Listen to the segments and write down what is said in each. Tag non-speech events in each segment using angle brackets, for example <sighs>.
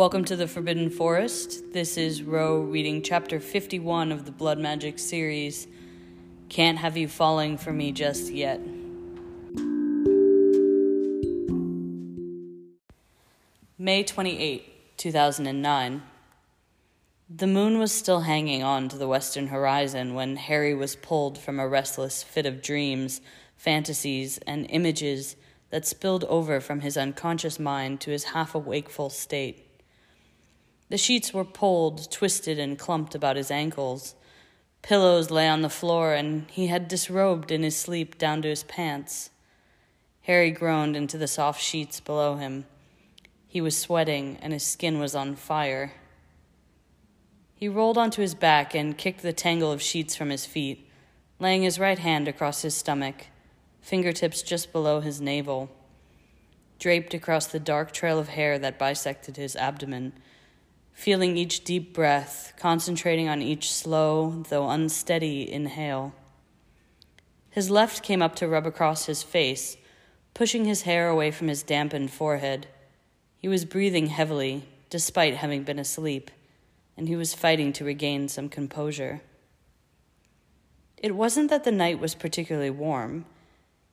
Welcome to the Forbidden Forest. This is Rho reading chapter 51 of the Blood Magic series. Can't have you falling for me just yet. May 28, 2009. The moon was still hanging on to the western horizon when Harry was pulled from a restless fit of dreams, fantasies, and images that spilled over from his unconscious mind to his half awakeful state. The sheets were pulled, twisted, and clumped about his ankles. Pillows lay on the floor, and he had disrobed in his sleep down to his pants. Harry groaned into the soft sheets below him. He was sweating, and his skin was on fire. He rolled onto his back and kicked the tangle of sheets from his feet, laying his right hand across his stomach, fingertips just below his navel. Draped across the dark trail of hair that bisected his abdomen, feeling each deep breath, concentrating on each slow, though unsteady, inhale. His left came up to rub across his face, pushing his hair away from his dampened forehead. He was breathing heavily, despite having been asleep, and he was fighting to regain some composure. It wasn't that the night was particularly warm.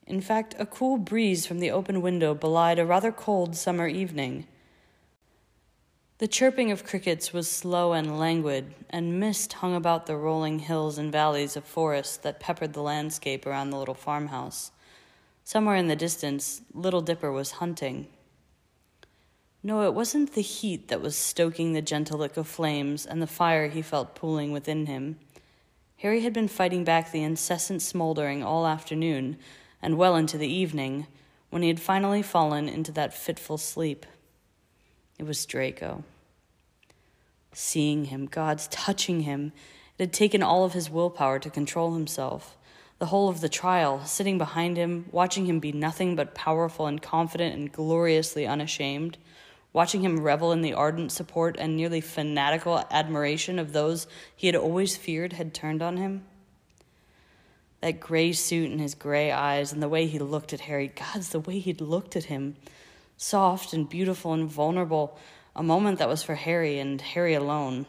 In fact, a cool breeze from the open window belied a rather cold summer evening. The chirping of crickets was slow and languid, and mist hung about the rolling hills and valleys of forest that peppered the landscape around the little farmhouse. Somewhere in the distance, Little Dipper was hunting. No, it wasn't the heat that was stoking the gentle lick of flames and the fire he felt pooling within him. Harry had been fighting back the incessant smoldering all afternoon and well into the evening when he had finally fallen into that fitful sleep. It was Draco. Seeing him, God's touching him, it had taken all of his willpower to control himself. The whole of the trial, sitting behind him, watching him be nothing but powerful and confident and gloriously unashamed, watching him revel in the ardent support and nearly fanatical admiration of those he had always feared had turned on him. That gray suit and his gray eyes, and the way he looked at Harry, God's the way he'd looked at him soft and beautiful and vulnerable, a moment that was for Harry and Harry alone.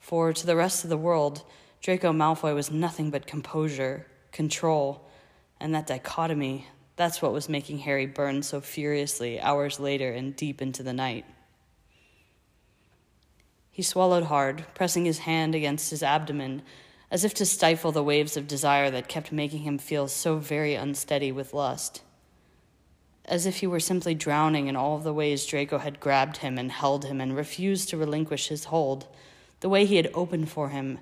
For to the rest of the world, Draco Malfoy was nothing but composure, control, and that dichotomy. That's what was making Harry burn so furiously hours later and deep into the night. He swallowed hard, pressing his hand against his abdomen, as if to stifle the waves of desire that kept making him feel so very unsteady with lust as if he were simply drowning in all the ways Draco had grabbed him and held him and refused to relinquish his hold, the way he had opened for him,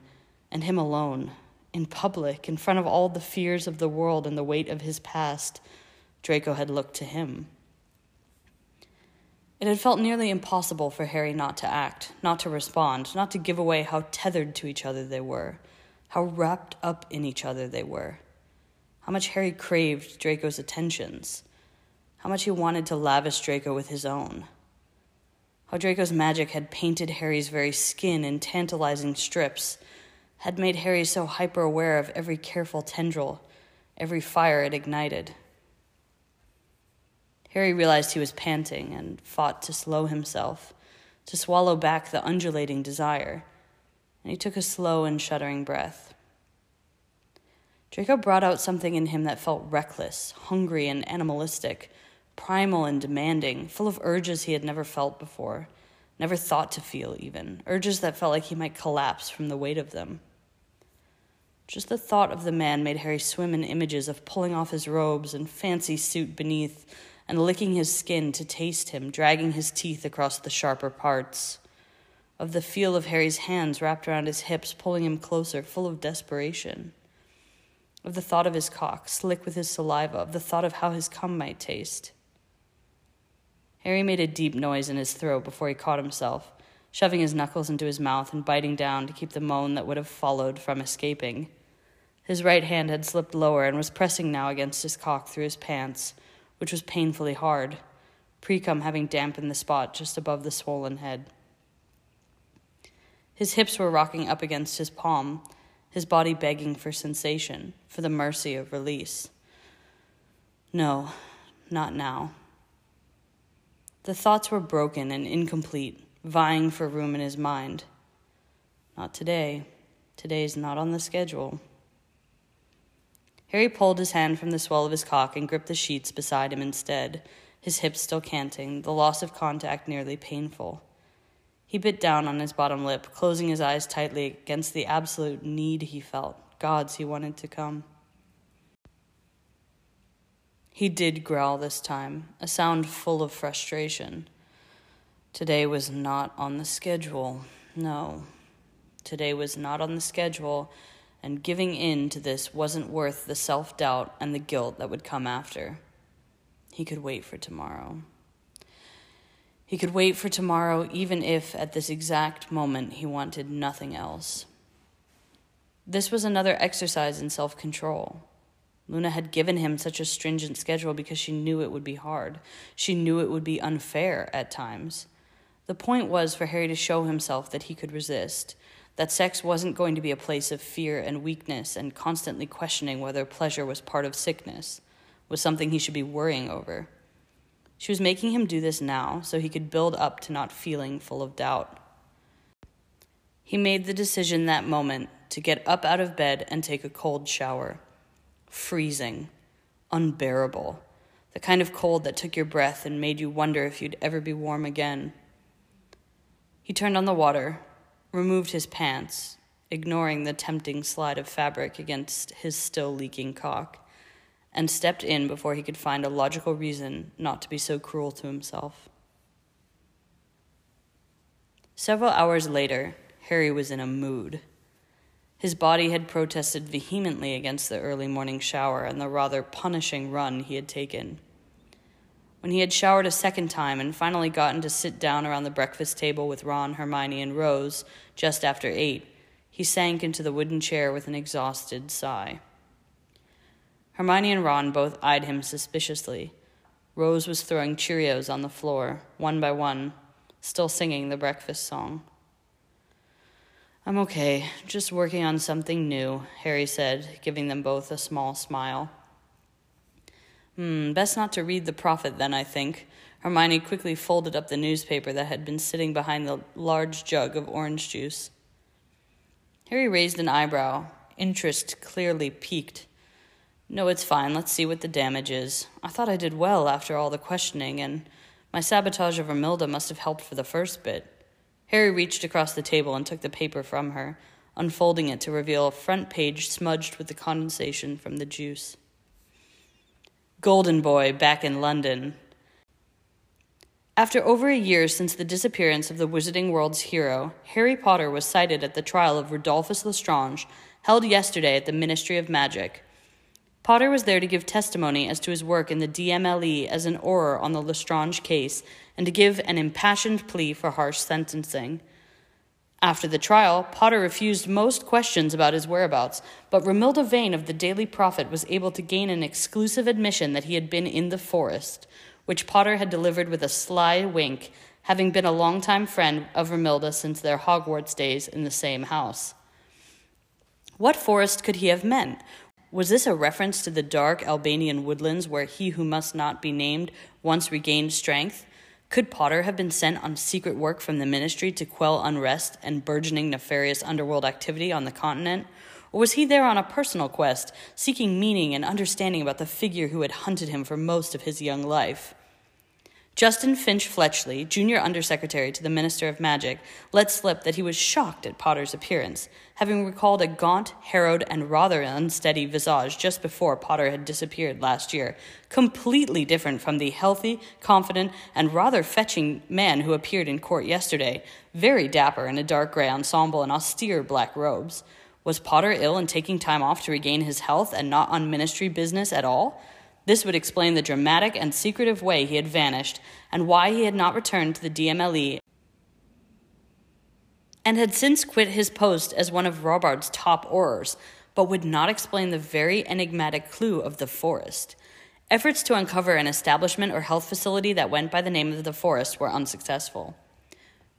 and him alone, in public, in front of all the fears of the world and the weight of his past, Draco had looked to him. It had felt nearly impossible for Harry not to act, not to respond, not to give away how tethered to each other they were, how wrapped up in each other they were, how much Harry craved Draco's attentions how much he wanted to lavish Draco with his own. How Draco's magic had painted Harry's very skin in tantalizing strips, had made Harry so hyper aware of every careful tendril, every fire it ignited. Harry realized he was panting and fought to slow himself, to swallow back the undulating desire, and he took a slow and shuddering breath. Draco brought out something in him that felt reckless, hungry, and animalistic, primal and demanding, full of urges he had never felt before, never thought to feel even, urges that felt like he might collapse from the weight of them. Just the thought of the man made Harry swim in images of pulling off his robes and fancy suit beneath and licking his skin to taste him, dragging his teeth across the sharper parts. Of the feel of Harry's hands wrapped around his hips, pulling him closer, full of desperation. Of the thought of his cock, slick with his saliva, of the thought of how his cum might taste. Harry made a deep noise in his throat before he caught himself, shoving his knuckles into his mouth and biting down to keep the moan that would have followed from escaping. His right hand had slipped lower and was pressing now against his cock through his pants, which was painfully hard, precum having dampened the spot just above the swollen head. His hips were rocking up against his palm, his body begging for sensation, for the mercy of release. No, not now. The thoughts were broken and incomplete, vying for room in his mind. Not today. Today's not on the schedule. Harry pulled his hand from the swell of his cock and gripped the sheets beside him instead, his hips still canting, the loss of contact nearly painful. He bit down on his bottom lip, closing his eyes tightly against the absolute need he felt, gods he wanted to come. He did growl this time, a sound full of frustration. Today was not on the schedule. No, today was not on the schedule, and giving in to this wasn't worth the self doubt and the guilt that would come after. He could wait for tomorrow. He could wait for tomorrow, even if at this exact moment he wanted nothing else. This was another exercise in self control. Luna had given him such a stringent schedule because she knew it would be hard. She knew it would be unfair at times. The point was for Harry to show himself that he could resist, that sex wasn't going to be a place of fear and weakness and constantly questioning whether pleasure was part of sickness, was something he should be worrying over. She was making him do this now so he could build up to not feeling full of doubt. He made the decision that moment to get up out of bed and take a cold shower. Freezing, unbearable, the kind of cold that took your breath and made you wonder if you'd ever be warm again. He turned on the water, removed his pants, ignoring the tempting slide of fabric against his still leaking cock and stepped in before he could find a logical reason not to be so cruel to himself. Several hours later, Harry was in a mood. His body had protested vehemently against the early morning shower and the rather punishing run he had taken. When he had showered a second time and finally gotten to sit down around the breakfast table with Ron, Hermione, and Rose just after eight, he sank into the wooden chair with an exhausted sigh. Hermione and Ron both eyed him suspiciously. Rose was throwing Cheerios on the floor, one by one, still singing the breakfast song. I'm okay, just working on something new, Harry said, giving them both a small smile. Hmm, best not to read the prophet then, I think. Hermione quickly folded up the newspaper that had been sitting behind the large jug of orange juice. Harry raised an eyebrow, interest clearly piqued. No, it's fine. Let's see what the damage is. I thought I did well after all the questioning, and my sabotage of Romilda must have helped for the first bit. Harry reached across the table and took the paper from her, unfolding it to reveal a front page smudged with the condensation from the juice. Golden Boy back in London. After over a year since the disappearance of the Wizarding World's hero, Harry Potter was sighted at the trial of Rodolphus Lestrange, held yesterday at the Ministry of Magic. Potter was there to give testimony as to his work in the DMLE as an Auror on the Lestrange case and to give an impassioned plea for harsh sentencing. After the trial, Potter refused most questions about his whereabouts, but Romilda Vane of the Daily Prophet was able to gain an exclusive admission that he had been in the forest, which Potter had delivered with a sly wink, having been a longtime friend of Romilda since their Hogwarts days in the same house. What forest could he have meant? Was this a reference to the dark Albanian woodlands where he who must not be named once regained strength? Could Potter have been sent on secret work from the ministry to quell unrest and burgeoning nefarious underworld activity on the continent? Or was he there on a personal quest, seeking meaning and understanding about the figure who had hunted him for most of his young life? Justin Finch Fletchley, junior undersecretary to the Minister of Magic, let slip that he was shocked at Potter's appearance, having recalled a gaunt, harrowed, and rather unsteady visage just before Potter had disappeared last year, completely different from the healthy, confident, and rather fetching man who appeared in court yesterday, very dapper in a dark gray ensemble and austere black robes. Was Potter ill and taking time off to regain his health and not on ministry business at all? This would explain the dramatic and secretive way he had vanished and why he had not returned to the DMLE and had since quit his post as one of Robards' top Aurors, but would not explain the very enigmatic clue of the forest. Efforts to uncover an establishment or health facility that went by the name of the forest were unsuccessful.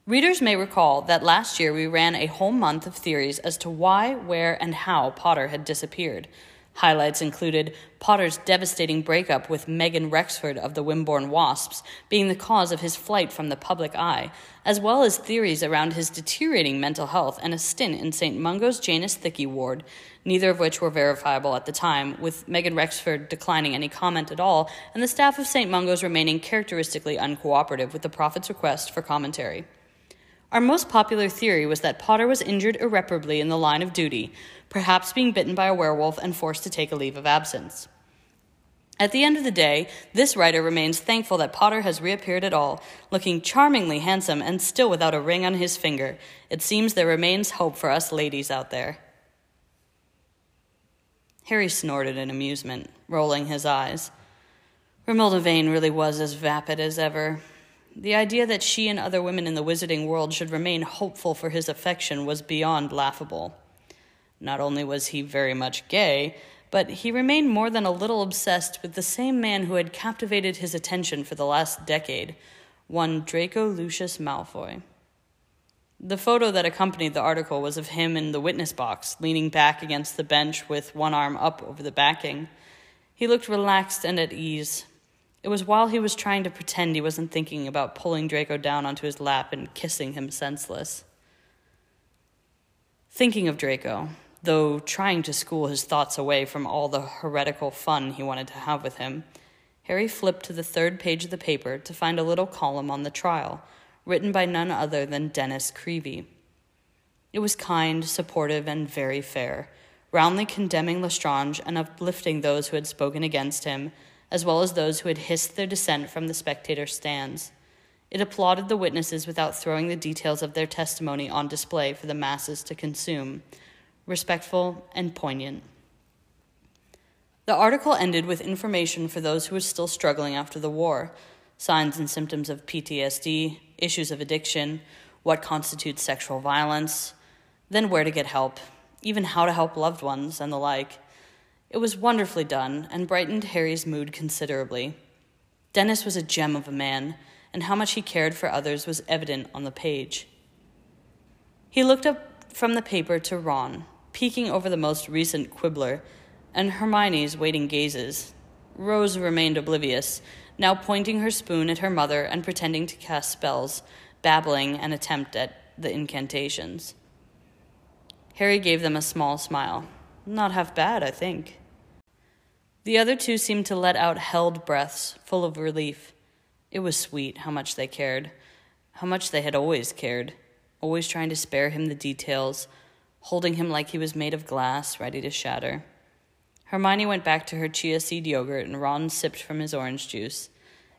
Readers may recall that last year we ran a whole month of theories as to why, where, and how Potter had disappeared Highlights included Potter's devastating breakup with Megan Rexford of the Wimborne Wasps being the cause of his flight from the public eye, as well as theories around his deteriorating mental health and a stint in St. Mungo's Janus Thickey ward, neither of which were verifiable at the time, with Megan Rexford declining any comment at all, and the staff of St. Mungo's remaining characteristically uncooperative with the prophet's request for commentary. Our most popular theory was that Potter was injured irreparably in the line of duty, perhaps being bitten by a werewolf and forced to take a leave of absence. At the end of the day, this writer remains thankful that Potter has reappeared at all, looking charmingly handsome and still without a ring on his finger. It seems there remains hope for us ladies out there. Harry snorted in amusement, rolling his eyes. Romilda Vane really was as vapid as ever. The idea that she and other women in the wizarding world should remain hopeful for his affection was beyond laughable. Not only was he very much gay, but he remained more than a little obsessed with the same man who had captivated his attention for the last decade, one Draco Lucius Malfoy. The photo that accompanied the article was of him in the witness box, leaning back against the bench with one arm up over the backing. He looked relaxed and at ease, it was while he was trying to pretend he wasn't thinking about pulling Draco down onto his lap and kissing him senseless. Thinking of Draco, though trying to school his thoughts away from all the heretical fun he wanted to have with him, Harry flipped to the third page of the paper to find a little column on the trial, written by none other than Dennis Creevey. It was kind, supportive, and very fair, roundly condemning Lestrange and uplifting those who had spoken against him as well as those who had hissed their dissent from the spectator stands. It applauded the witnesses without throwing the details of their testimony on display for the masses to consume, respectful and poignant. The article ended with information for those who were still struggling after the war signs and symptoms of PTSD, issues of addiction, what constitutes sexual violence, then where to get help, even how to help loved ones, and the like. It was wonderfully done and brightened Harry's mood considerably. Dennis was a gem of a man, and how much he cared for others was evident on the page. He looked up from the paper to Ron, peeking over the most recent quibbler, and Hermione's waiting gazes. Rose remained oblivious, now pointing her spoon at her mother and pretending to cast spells, babbling an attempt at the incantations. Harry gave them a small smile. Not half bad, I think. The other two seemed to let out held breaths, full of relief. It was sweet how much they cared, how much they had always cared, always trying to spare him the details, holding him like he was made of glass, ready to shatter. Hermione went back to her chia seed yogurt, and Ron sipped from his orange juice.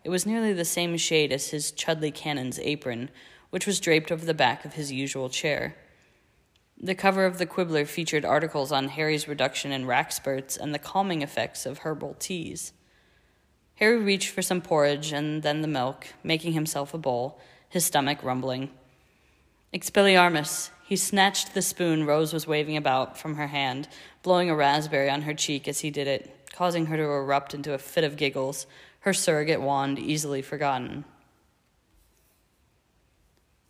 It was nearly the same shade as his Chudley Cannon's apron, which was draped over the back of his usual chair. The cover of the Quibbler featured articles on Harry's reduction in Wrackspurts and the calming effects of herbal teas. Harry reached for some porridge and then the milk, making himself a bowl, his stomach rumbling. Expelliarmus! He snatched the spoon Rose was waving about from her hand, blowing a raspberry on her cheek as he did it, causing her to erupt into a fit of giggles, her surrogate wand easily forgotten.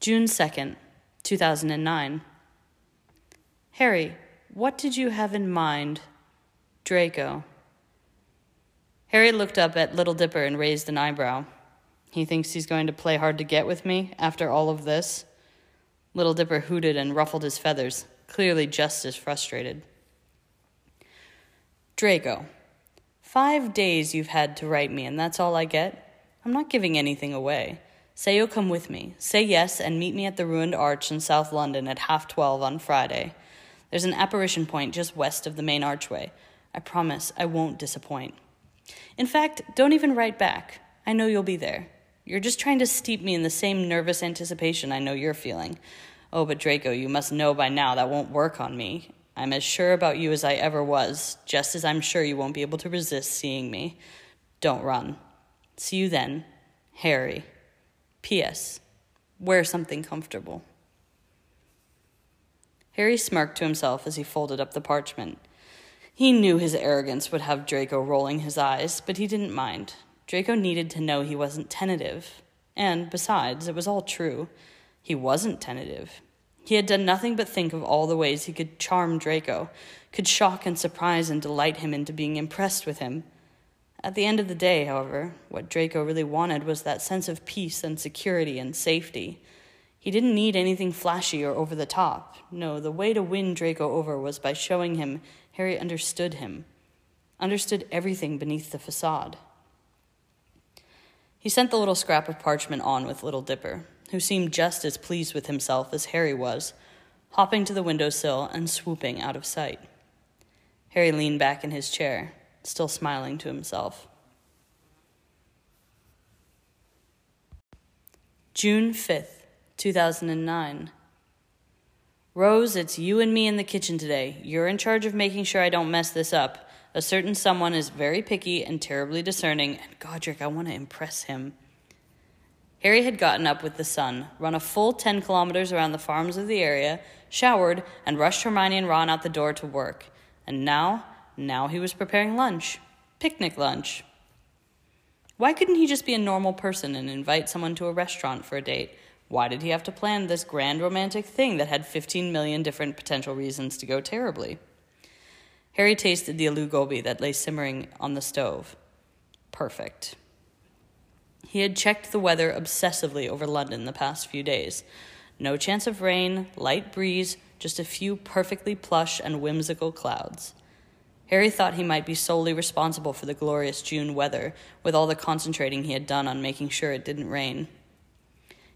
June 2nd, 2009. Harry, what did you have in mind? Draco. Harry looked up at Little Dipper and raised an eyebrow. He thinks he's going to play hard to get with me after all of this? Little Dipper hooted and ruffled his feathers, clearly just as frustrated. Draco, five days you've had to write me, and that's all I get? I'm not giving anything away. Say you'll come with me. Say yes and meet me at the ruined arch in South London at half twelve on Friday. There's an apparition point just west of the main archway. I promise I won't disappoint. In fact, don't even write back. I know you'll be there. You're just trying to steep me in the same nervous anticipation I know you're feeling. Oh, but Draco, you must know by now that won't work on me. I'm as sure about you as I ever was, just as I'm sure you won't be able to resist seeing me. Don't run. See you then, Harry. P.S. Wear something comfortable. Harry smirked to himself as he folded up the parchment. He knew his arrogance would have Draco rolling his eyes, but he didn't mind. Draco needed to know he wasn't tentative. And, besides, it was all true. He wasn't tentative. He had done nothing but think of all the ways he could charm Draco, could shock and surprise and delight him into being impressed with him. At the end of the day, however, what Draco really wanted was that sense of peace and security and safety. He didn't need anything flashy or over the top. No, the way to win Draco over was by showing him Harry understood him, understood everything beneath the facade. He sent the little scrap of parchment on with Little Dipper, who seemed just as pleased with himself as Harry was, hopping to the window sill and swooping out of sight. Harry leaned back in his chair still smiling to himself. June 5th, 2009. Rose, it's you and me in the kitchen today. You're in charge of making sure I don't mess this up. A certain someone is very picky and terribly discerning, and Godric, I want to impress him. Harry had gotten up with the sun, run a full 10 kilometers around the farms of the area, showered, and rushed Hermione and Ron out the door to work. And now now he was preparing lunch. Picnic lunch. Why couldn't he just be a normal person and invite someone to a restaurant for a date? Why did he have to plan this grand romantic thing that had 15 million different potential reasons to go terribly? Harry tasted the aloo gobi that lay simmering on the stove. Perfect. He had checked the weather obsessively over London the past few days. No chance of rain, light breeze, just a few perfectly plush and whimsical clouds. Harry thought he might be solely responsible for the glorious June weather, with all the concentrating he had done on making sure it didn't rain.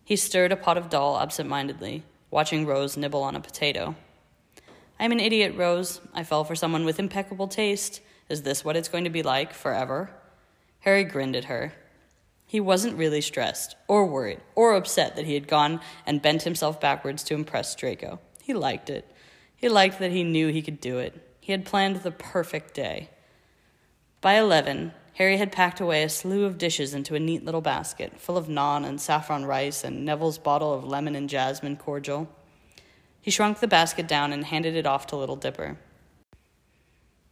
He stirred a pot of dal absent mindedly, watching Rose nibble on a potato. I'm an idiot, Rose. I fell for someone with impeccable taste. Is this what it's going to be like forever? Harry grinned at her. He wasn't really stressed, or worried, or upset that he had gone and bent himself backwards to impress Draco. He liked it. He liked that he knew he could do it. He had planned the perfect day. By eleven, Harry had packed away a slew of dishes into a neat little basket, full of naan and saffron rice and Neville's bottle of lemon and jasmine cordial. He shrunk the basket down and handed it off to Little Dipper.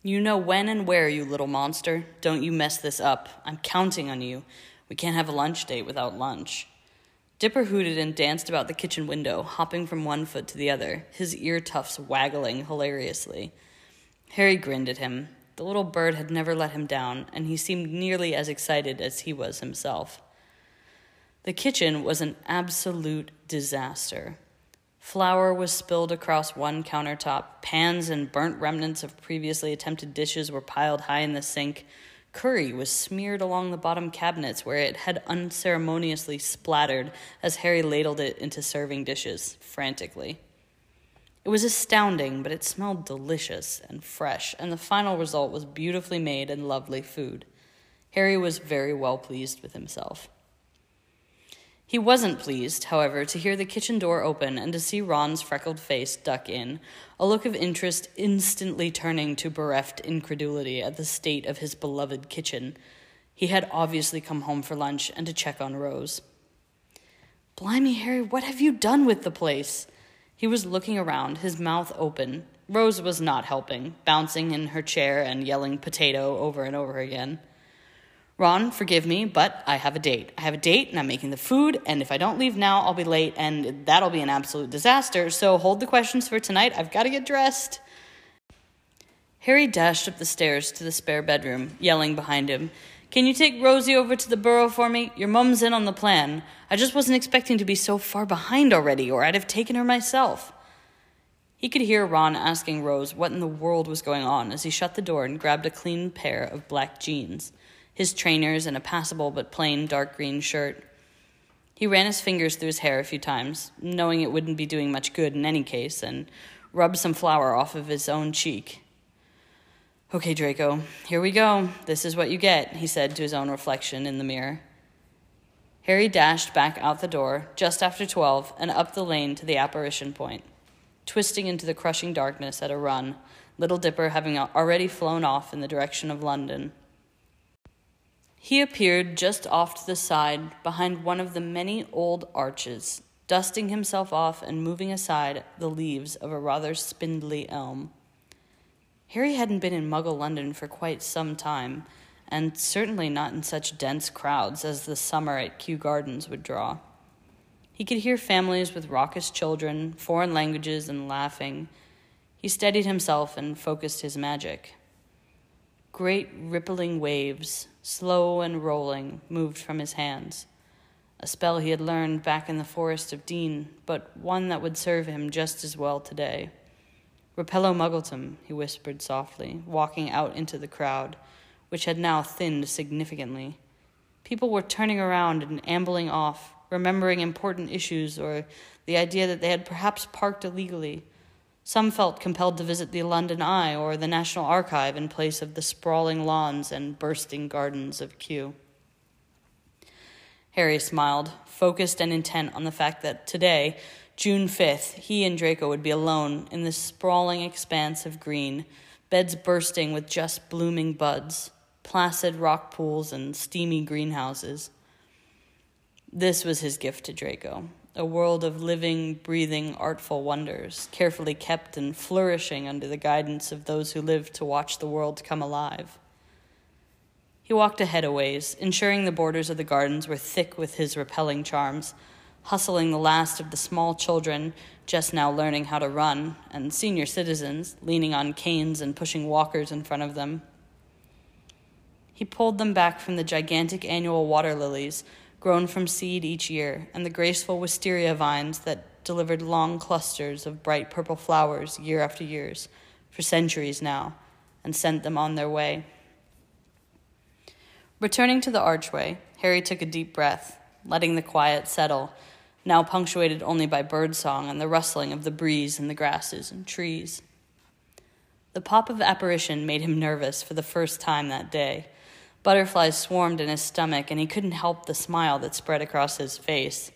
You know when and where, you little monster. Don't you mess this up. I'm counting on you. We can't have a lunch date without lunch. Dipper hooted and danced about the kitchen window, hopping from one foot to the other, his ear tufts waggling hilariously. Harry grinned at him. The little bird had never let him down, and he seemed nearly as excited as he was himself. The kitchen was an absolute disaster. Flour was spilled across one countertop, pans and burnt remnants of previously attempted dishes were piled high in the sink. Curry was smeared along the bottom cabinets where it had unceremoniously splattered as Harry ladled it into serving dishes frantically. It was astounding, but it smelled delicious and fresh, and the final result was beautifully made and lovely food. Harry was very well pleased with himself. He wasn't pleased, however, to hear the kitchen door open and to see Ron's freckled face duck in, a look of interest instantly turning to bereft incredulity at the state of his beloved kitchen. He had obviously come home for lunch and to check on Rose. Blimey, Harry, what have you done with the place? He was looking around, his mouth open. Rose was not helping, bouncing in her chair and yelling potato over and over again. Ron, forgive me, but I have a date. I have a date and I'm making the food, and if I don't leave now, I'll be late and that'll be an absolute disaster. So hold the questions for tonight. I've got to get dressed. Harry dashed up the stairs to the spare bedroom, yelling behind him, Can you take Rosie over to the burrow for me? Your mum's in on the plan. I just wasn't expecting to be so far behind already, or I'd have taken her myself. He could hear Ron asking Rose what in the world was going on as he shut the door and grabbed a clean pair of black jeans, his trainers, and a passable but plain dark green shirt. He ran his fingers through his hair a few times, knowing it wouldn't be doing much good in any case, and rubbed some flour off of his own cheek. Okay, Draco, here we go. This is what you get, he said to his own reflection in the mirror. Harry dashed back out the door just after twelve and up the lane to the apparition point, twisting into the crushing darkness at a run, Little Dipper having already flown off in the direction of London. He appeared just off to the side behind one of the many old arches, dusting himself off and moving aside the leaves of a rather spindly elm. Harry hadn't been in Muggle London for quite some time and certainly not in such dense crowds as the summer at Kew Gardens would draw. He could hear families with raucous children, foreign languages, and laughing. He steadied himself and focused his magic. Great rippling waves, slow and rolling, moved from his hands. A spell he had learned back in the forest of Dean, but one that would serve him just as well today. Repello Muggletum, he whispered softly, walking out into the crowd, which had now thinned significantly. People were turning around and ambling off, remembering important issues or the idea that they had perhaps parked illegally. Some felt compelled to visit the London Eye or the National Archive in place of the sprawling lawns and bursting gardens of Kew. Harry smiled, focused and intent on the fact that today, June 5th, he and Draco would be alone in this sprawling expanse of green, beds bursting with just blooming buds, placid rock pools, and steamy greenhouses. This was his gift to Draco a world of living, breathing, artful wonders, carefully kept and flourishing under the guidance of those who lived to watch the world come alive. He walked ahead a ways, ensuring the borders of the gardens were thick with his repelling charms hustling the last of the small children just now learning how to run, and senior citizens leaning on canes and pushing walkers in front of them. He pulled them back from the gigantic annual water lilies, grown from seed each year, and the graceful wisteria vines that delivered long clusters of bright purple flowers year after years, for centuries now, and sent them on their way. Returning to the archway, Harry took a deep breath, letting the quiet settle now punctuated only by birdsong and the rustling of the breeze in the grasses and trees. The pop of apparition made him nervous for the first time that day. Butterflies swarmed in his stomach, and he couldn't help the smile that spread across his face.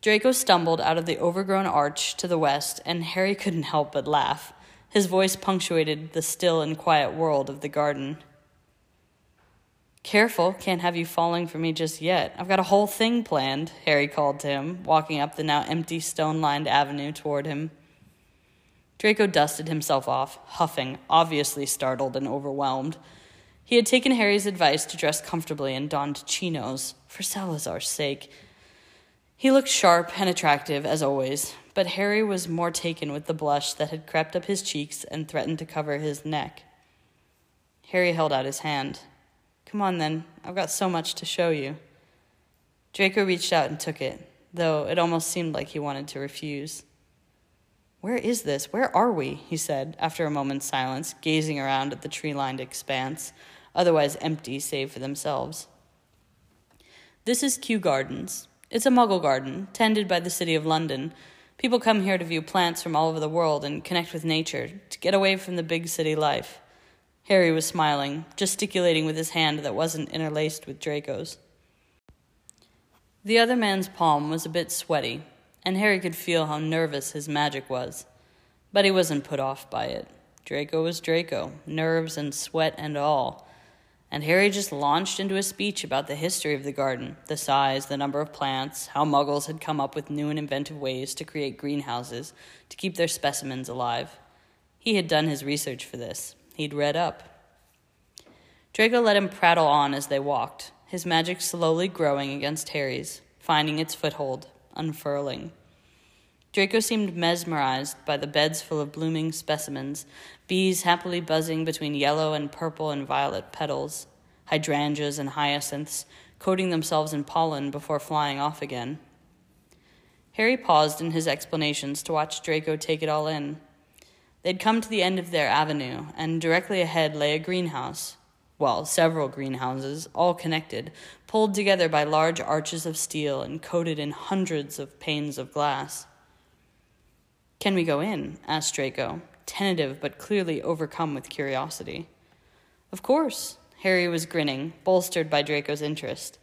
Draco stumbled out of the overgrown arch to the west, and Harry couldn't help but laugh. His voice punctuated the still and quiet world of the garden. Careful, can't have you falling for me just yet. I've got a whole thing planned, Harry called to him, walking up the now empty stone lined avenue toward him. Draco dusted himself off, huffing, obviously startled and overwhelmed. He had taken Harry's advice to dress comfortably and donned chinos, for Salazar's sake. He looked sharp and attractive, as always, but Harry was more taken with the blush that had crept up his cheeks and threatened to cover his neck. Harry held out his hand. Come on then, I've got so much to show you. Draco reached out and took it, though it almost seemed like he wanted to refuse. Where is this? Where are we? he said, after a moment's silence, gazing around at the tree lined expanse, otherwise empty save for themselves. This is Kew Gardens. It's a muggle garden, tended by the City of London. People come here to view plants from all over the world and connect with nature, to get away from the big city life. Harry was smiling, gesticulating with his hand that wasn't interlaced with Draco's. The other man's palm was a bit sweaty, and Harry could feel how nervous his magic was. But he wasn't put off by it. Draco was Draco, nerves and sweat and all. And Harry just launched into a speech about the history of the garden, the size, the number of plants, how muggles had come up with new and inventive ways to create greenhouses to keep their specimens alive. He had done his research for this, He'd read up. Draco let him prattle on as they walked, his magic slowly growing against Harry's, finding its foothold, unfurling. Draco seemed mesmerized by the beds full of blooming specimens, bees happily buzzing between yellow and purple and violet petals, hydrangeas and hyacinths coating themselves in pollen before flying off again. Harry paused in his explanations to watch Draco take it all in. They'd come to the end of their avenue, and directly ahead lay a greenhouse. Well, several greenhouses, all connected, pulled together by large arches of steel and coated in hundreds of panes of glass. Can we go in? asked Draco, tentative but clearly overcome with curiosity. Of course. Harry was grinning, bolstered by Draco's interest.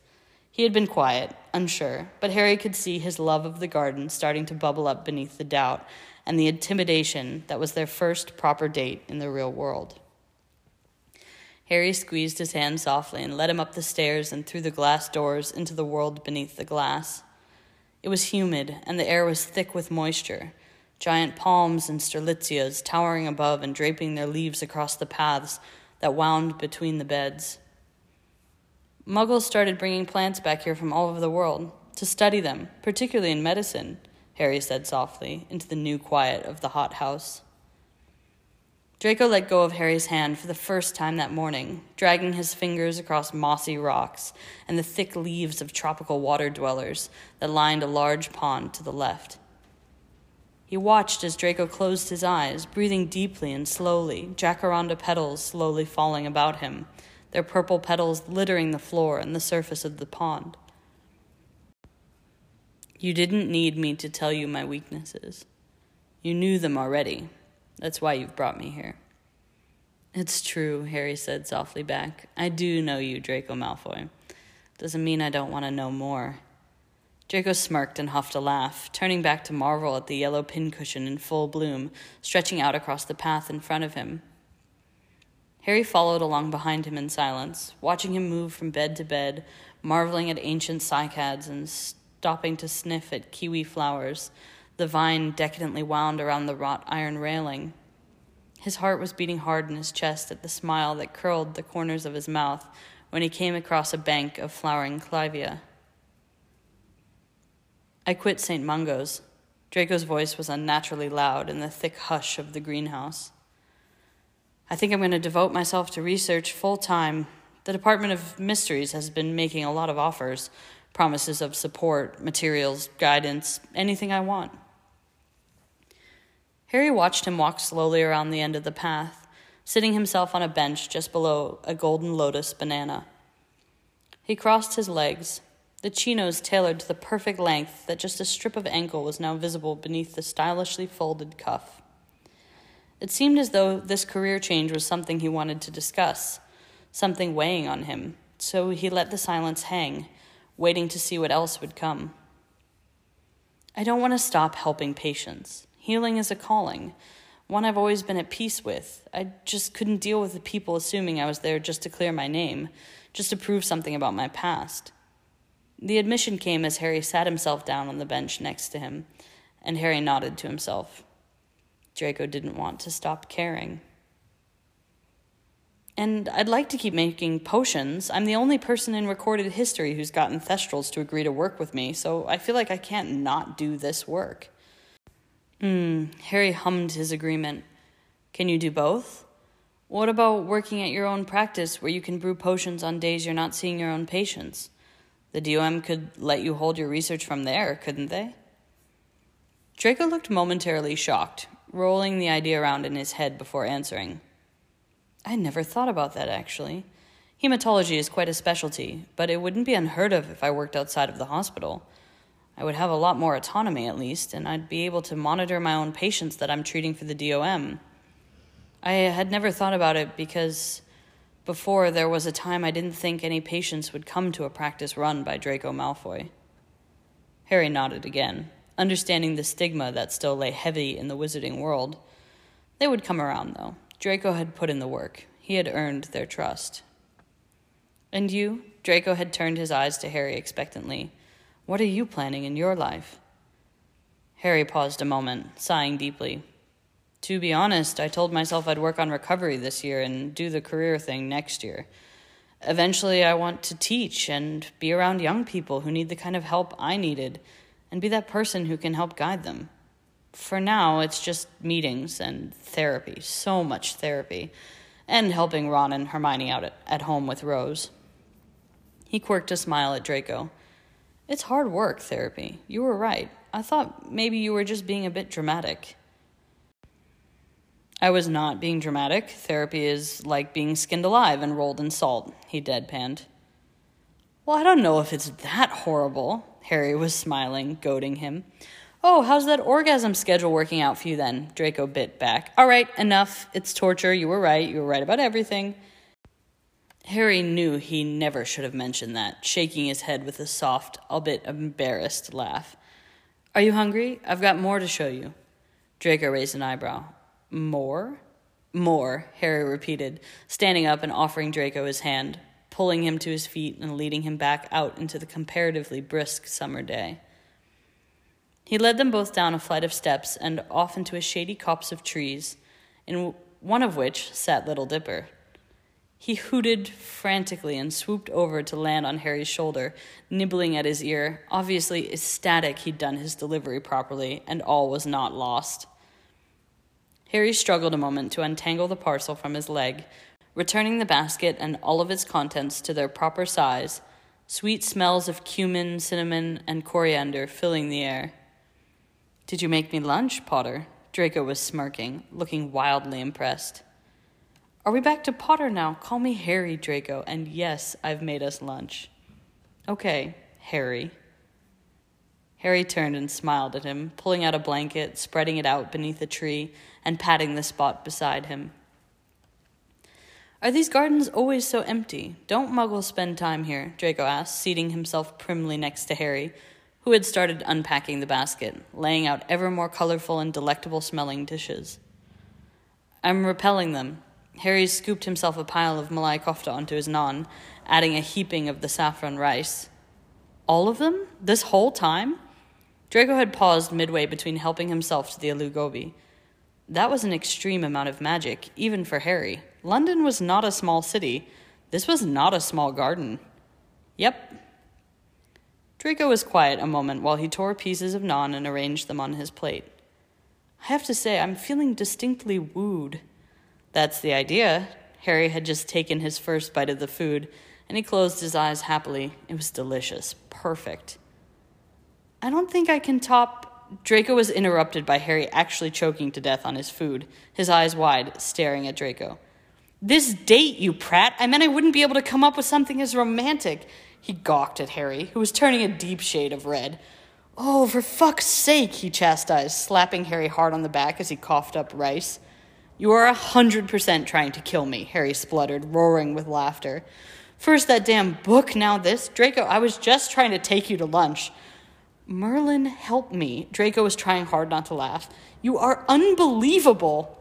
He had been quiet, unsure, but Harry could see his love of the garden starting to bubble up beneath the doubt and the intimidation that was their first proper date in the real world. Harry squeezed his hand softly and led him up the stairs and through the glass doors into the world beneath the glass. It was humid, and the air was thick with moisture. Giant palms and strelitzias towering above and draping their leaves across the paths that wound between the beds. Muggles started bringing plants back here from all over the world, to study them, particularly in medicine, Harry said softly, into the new quiet of the hot house. Draco let go of Harry's hand for the first time that morning, dragging his fingers across mossy rocks and the thick leaves of tropical water dwellers that lined a large pond to the left. He watched as Draco closed his eyes, breathing deeply and slowly, jacaranda petals slowly falling about him, their purple petals littering the floor and the surface of the pond. You didn't need me to tell you my weaknesses. You knew them already. That's why you've brought me here. It's true, Harry said softly back. I do know you, Draco Malfoy. Doesn't mean I don't want to know more. Draco smirked and huffed a laugh, turning back to marvel at the yellow pincushion in full bloom, stretching out across the path in front of him. Harry followed along behind him in silence, watching him move from bed to bed, marveling at ancient cycads and stopping to sniff at kiwi flowers, the vine decadently wound around the wrought iron railing. His heart was beating hard in his chest at the smile that curled the corners of his mouth when he came across a bank of flowering clivia. I quit St. Mungo's. Draco's voice was unnaturally loud in the thick hush of the greenhouse. I think I'm going to devote myself to research full time. The Department of Mysteries has been making a lot of offers, promises of support, materials, guidance, anything I want. Harry watched him walk slowly around the end of the path, sitting himself on a bench just below a golden lotus banana. He crossed his legs, the chinos tailored to the perfect length that just a strip of ankle was now visible beneath the stylishly folded cuff. It seemed as though this career change was something he wanted to discuss, something weighing on him, so he let the silence hang, waiting to see what else would come. I don't want to stop helping patients. Healing is a calling, one I've always been at peace with. I just couldn't deal with the people assuming I was there just to clear my name, just to prove something about my past. The admission came as Harry sat himself down on the bench next to him, and Harry nodded to himself. Draco didn't want to stop caring. And I'd like to keep making potions. I'm the only person in recorded history who's gotten Thestrals to agree to work with me, so I feel like I can't not do this work. Hmm, Harry hummed his agreement. Can you do both? What about working at your own practice where you can brew potions on days you're not seeing your own patients? The DOM could let you hold your research from there, couldn't they? Draco looked momentarily shocked, rolling the idea around in his head before answering. I never thought about that, actually. Hematology is quite a specialty, but it wouldn't be unheard of if I worked outside of the hospital. I would have a lot more autonomy, at least, and I'd be able to monitor my own patients that I'm treating for the DOM. I had never thought about it because before, there was a time I didn't think any patients would come to a practice run by Draco Malfoy. Harry nodded again, understanding the stigma that still lay heavy in the wizarding world. They would come around, though. Draco had put in the work, he had earned their trust. And you? Draco had turned his eyes to Harry expectantly. What are you planning in your life? Harry paused a moment, sighing deeply. To be honest, I told myself I'd work on recovery this year and do the career thing next year. Eventually, I want to teach and be around young people who need the kind of help I needed and be that person who can help guide them. For now, it's just meetings and therapy, so much therapy, and helping Ron and Hermione out at, at home with Rose. He quirked a smile at Draco. It's hard work, therapy. You were right. I thought maybe you were just being a bit dramatic. I was not being dramatic. Therapy is like being skinned alive and rolled in salt, he deadpanned. Well, I don't know if it's that horrible. Harry was smiling, goading him. Oh, how's that orgasm schedule working out for you then? Draco bit back. All right, enough. It's torture. You were right. You were right about everything. Harry knew he never should have mentioned that, shaking his head with a soft, albeit embarrassed laugh. Are you hungry? I've got more to show you. Draco raised an eyebrow. More? More, Harry repeated, standing up and offering Draco his hand, pulling him to his feet and leading him back out into the comparatively brisk summer day. He led them both down a flight of steps and off into a shady copse of trees, in one of which sat Little Dipper. He hooted frantically and swooped over to land on Harry's shoulder, nibbling at his ear, obviously ecstatic he'd done his delivery properly, and all was not lost. Harry struggled a moment to untangle the parcel from his leg, returning the basket and all of its contents to their proper size, sweet smells of cumin, cinnamon, and coriander filling the air. Did you make me lunch, Potter? Draco was smirking, looking wildly impressed. Are we back to Potter now? Call me Harry, Draco, and yes, I've made us lunch. Okay, Harry. Harry turned and smiled at him, pulling out a blanket, spreading it out beneath a tree, and patting the spot beside him. Are these gardens always so empty? Don't muggles spend time here? Draco asked, seating himself primly next to Harry, who had started unpacking the basket, laying out ever more colorful and delectable smelling dishes. I'm repelling them, Harry scooped himself a pile of malai kofta onto his naan, adding a heaping of the saffron rice. All of them? This whole time? Draco had paused midway between helping himself to the aloo gobi. That was an extreme amount of magic, even for Harry. London was not a small city. This was not a small garden. Yep. Draco was quiet a moment while he tore pieces of naan and arranged them on his plate. I have to say, I'm feeling distinctly wooed. That's the idea. Harry had just taken his first bite of the food, and he closed his eyes happily. It was delicious. Perfect. I don't think I can top. Draco was interrupted by Harry actually choking to death on his food, his eyes wide, staring at Draco. This date, you prat! I meant I wouldn't be able to come up with something as romantic. He gawked at Harry, who was turning a deep shade of red. Oh, for fuck's sake, he chastised, slapping Harry hard on the back as he coughed up rice. You are a hundred percent trying to kill me, Harry spluttered, roaring with laughter. First that damn book, now this. Draco, I was just trying to take you to lunch. Merlin, help me. Draco was trying hard not to laugh. You are unbelievable.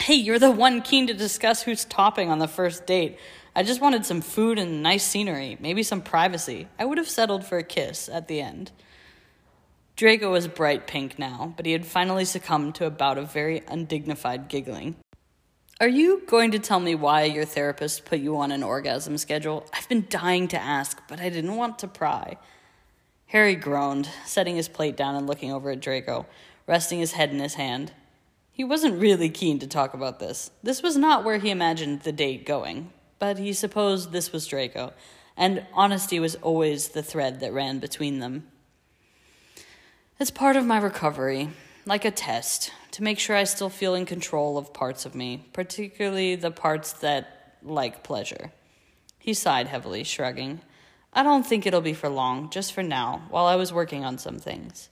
Hey, you're the one keen to discuss who's topping on the first date. I just wanted some food and nice scenery, maybe some privacy. I would have settled for a kiss at the end. Draco was bright pink now, but he had finally succumbed to a bout of very undignified giggling. Are you going to tell me why your therapist put you on an orgasm schedule? I've been dying to ask, but I didn't want to pry. Harry groaned, setting his plate down and looking over at Draco, resting his head in his hand. He wasn't really keen to talk about this. This was not where he imagined the date going, but he supposed this was Draco, and honesty was always the thread that ran between them. It's part of my recovery, like a test, to make sure I still feel in control of parts of me, particularly the parts that like pleasure. He sighed heavily, shrugging. I don't think it'll be for long, just for now, while I was working on some things.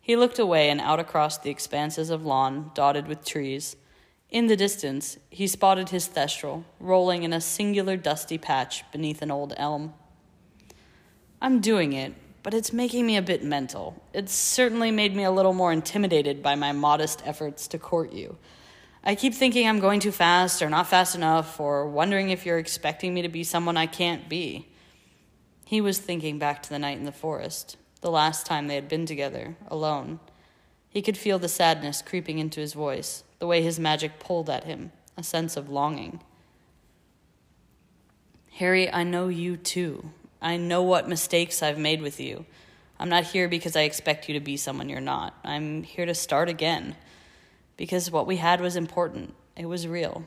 He looked away and out across the expanses of lawn dotted with trees. In the distance, he spotted his thestral, rolling in a singular dusty patch beneath an old elm. I'm doing it, but it's making me a bit mental. It's certainly made me a little more intimidated by my modest efforts to court you. I keep thinking I'm going too fast or not fast enough, or wondering if you're expecting me to be someone I can't be. He was thinking back to the night in the forest, the last time they had been together, alone. He could feel the sadness creeping into his voice, the way his magic pulled at him, a sense of longing. Harry, I know you too. I know what mistakes I've made with you. I'm not here because I expect you to be someone you're not. I'm here to start again. Because what we had was important, it was real.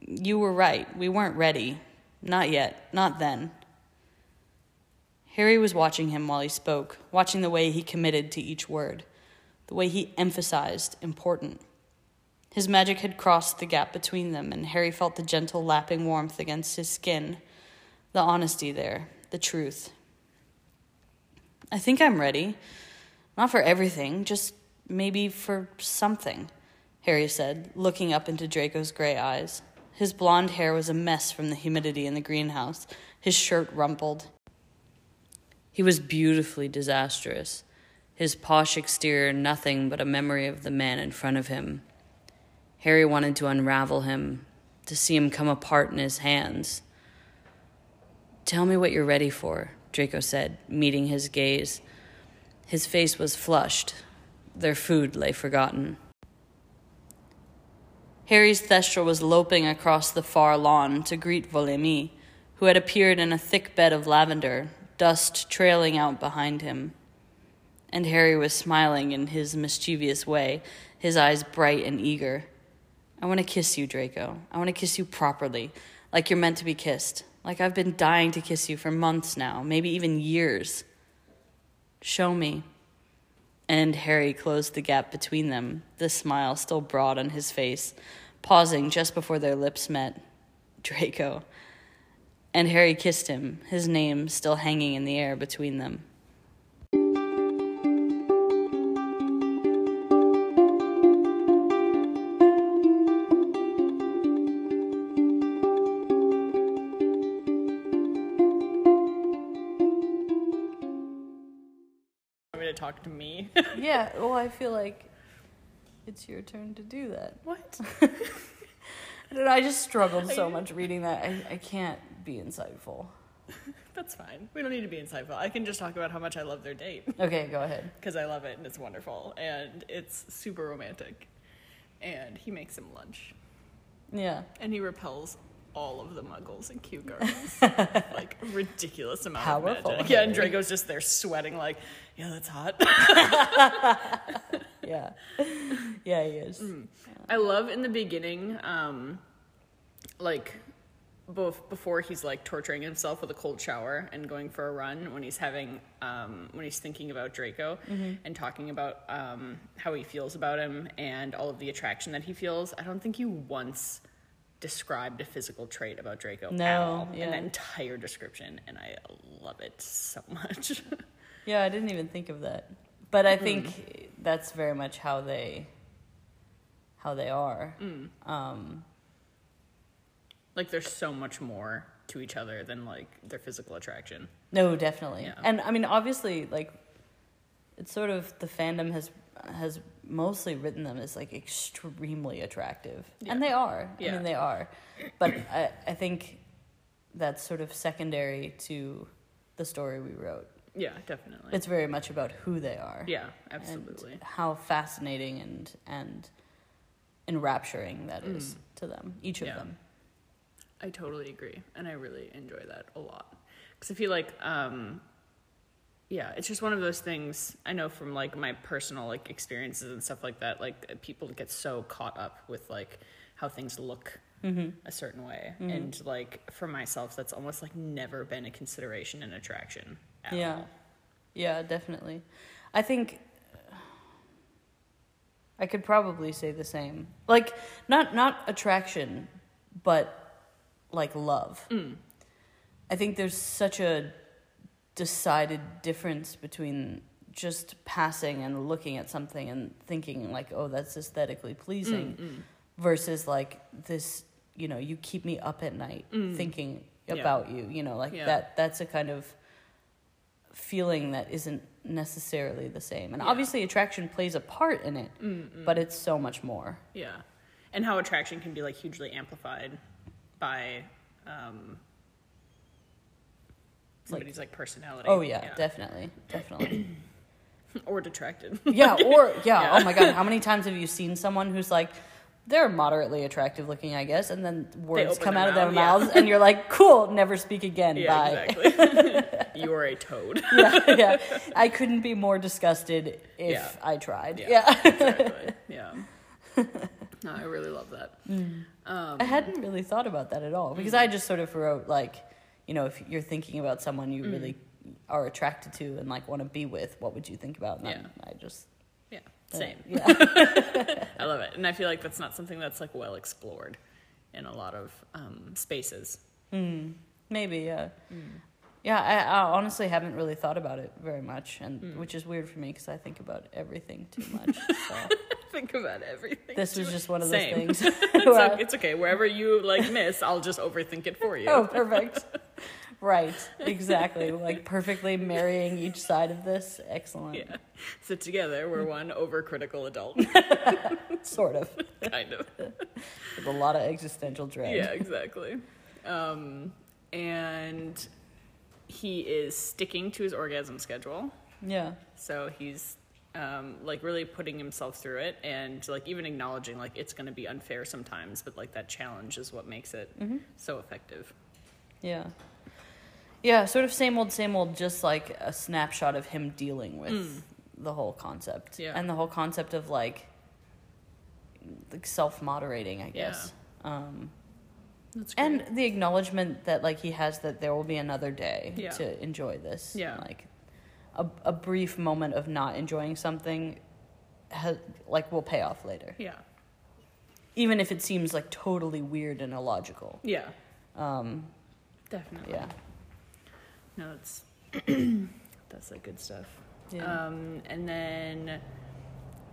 You were right. We weren't ready. Not yet. Not then. Harry was watching him while he spoke, watching the way he committed to each word, the way he emphasized important. His magic had crossed the gap between them, and Harry felt the gentle lapping warmth against his skin, the honesty there, the truth. I think I'm ready. Not for everything, just maybe for something, Harry said, looking up into Draco's gray eyes. His blond hair was a mess from the humidity in the greenhouse, his shirt rumpled. He was beautifully disastrous, his posh exterior nothing but a memory of the man in front of him. Harry wanted to unravel him, to see him come apart in his hands, Tell me what you're ready for, Draco said, meeting his gaze. His face was flushed. Their food lay forgotten. Harry's Thestral was loping across the far lawn to greet Volemy, who had appeared in a thick bed of lavender, dust trailing out behind him. And Harry was smiling in his mischievous way, his eyes bright and eager. I want to kiss you, Draco. I want to kiss you properly, like you're meant to be kissed. Like I've been dying to kiss you for months now, maybe even years. Show me. And Harry closed the gap between them, the smile still broad on his face, pausing just before their lips met. Draco. And Harry kissed him, his name still hanging in the air between them. Yeah, <laughs> well, I feel like it's your turn to do that. what? <laughs> I don't know, I just struggled so much reading that. I, I can't be insightful. <laughs> That's fine. We don't need to be insightful. I can just talk about how much I love their date Okay, go ahead. because I love it and it's wonderful and it's super romantic. And he makes him lunch Yeah. and he repels all of the muggles in Kew Gardens. like ridiculous amount Powerful, of magic. Yeah, and Draco's just there sweating like, yeah, that's hot. <laughs> Yeah. Yeah, he is. I love in the beginning, um, like both before he's like torturing himself with a cold shower and going for a run when he's having um, when he's thinking about Draco and talking about um, how he feels about him and all of the attraction that he feels. I don't think you once described a physical trait about Draco at No, all in yeah. the entire description, and I love it so much. <laughs> Yeah, I didn't even think of that. But I think that's very much how they how they are. Um like there's so much more to each other than like their physical attraction. no, definitely. Yeah. And I mean obviously like it's sort of the fandom has has mostly written them as like extremely attractive. And they are. I Yeah. mean they are. But I I think that's sort of secondary to the story we wrote. Yeah, definitely. It's very much about who they are. yeah, absolutely. how fascinating and and enrapturing that is to them, each of Mm. Yeah. them. I totally agree, and I really enjoy that a lot because I feel like, um, yeah, it's just one of those things. I know from like my personal like experiences and stuff like that. Like people get so caught up with like how things look mm-hmm. a certain way, mm-hmm. and like for myself, that's almost like never been a consideration in attraction. At yeah, all. yeah, definitely. I think uh, I could probably say the same. Like not not attraction, but like love. Mm. I think there's such a decided difference between just passing and looking at something and thinking like, oh, that's aesthetically pleasing, Mm, versus like this, you know, you keep me up at night thinking Mm. Yeah. about you. You know, like Yeah. that. That's a kind of feeling that isn't necessarily the same. And Yeah. obviously, attraction plays a part in it, Mm, but it's so much more. Yeah, and how attraction can be like hugely amplified by um, somebody's like, personality. Oh yeah, definitely, definitely. <clears throat> or detracted. <laughs> yeah, <laughs> or yeah, Yeah. Oh my god, how many times have you seen someone who's like, they're moderately attractive looking, I guess, and then words come out of their mouth, yeah. mouths, and you're like, cool, never speak again. yeah, Bye. exactly. <laughs> you are a toad. yeah, yeah. I couldn't be more disgusted if Yeah. I tried. Yeah. Yeah. exactly. Yeah. No, I really love that. Um, I hadn't really thought about that at all because I just sort of wrote like, you know, if you're thinking about someone you really are attracted to and like want to be with, what would you think about? And then I just yeah, uh, same. Yeah. <laughs> <laughs> I love it, and I feel like that's not something that's like well explored in a lot of um, spaces. Maybe, yeah. Mm. Yeah, I, I honestly haven't really thought about it very much, and Mm. which is weird for me because I think about everything too much. So <laughs> Think about everything. this was just one of Same. those things. <laughs> it's, where o- it's okay. Wherever you like miss, I'll just overthink it for you. oh, perfect. <laughs> Right, exactly. Like perfectly marrying each side of this. Excellent. Yeah. So together, we're one overcritical adult, Sort of. kind of. With a lot of existential dread. Yeah, exactly. Um, and he is sticking to his orgasm schedule. Yeah. So he's um, like really putting himself through it and like even acknowledging like it's going to be unfair sometimes, but like that challenge is what makes it Mm-hmm. so effective. Yeah. Yeah, sort of same old, same old, just like a snapshot of him dealing with the whole concept. Mm. Yeah. And the whole concept of like, like self moderating, I guess. Um, That's great. And the acknowledgement that like he has that there will be another day Yeah. to enjoy this. Yeah. Like a, a brief moment of not enjoying something has, like will pay off later. yeah, Even if it seems like totally weird and illogical. yeah, Um, definitely. yeah. No, that's <clears throat> that's like good stuff. Yeah. Um, and then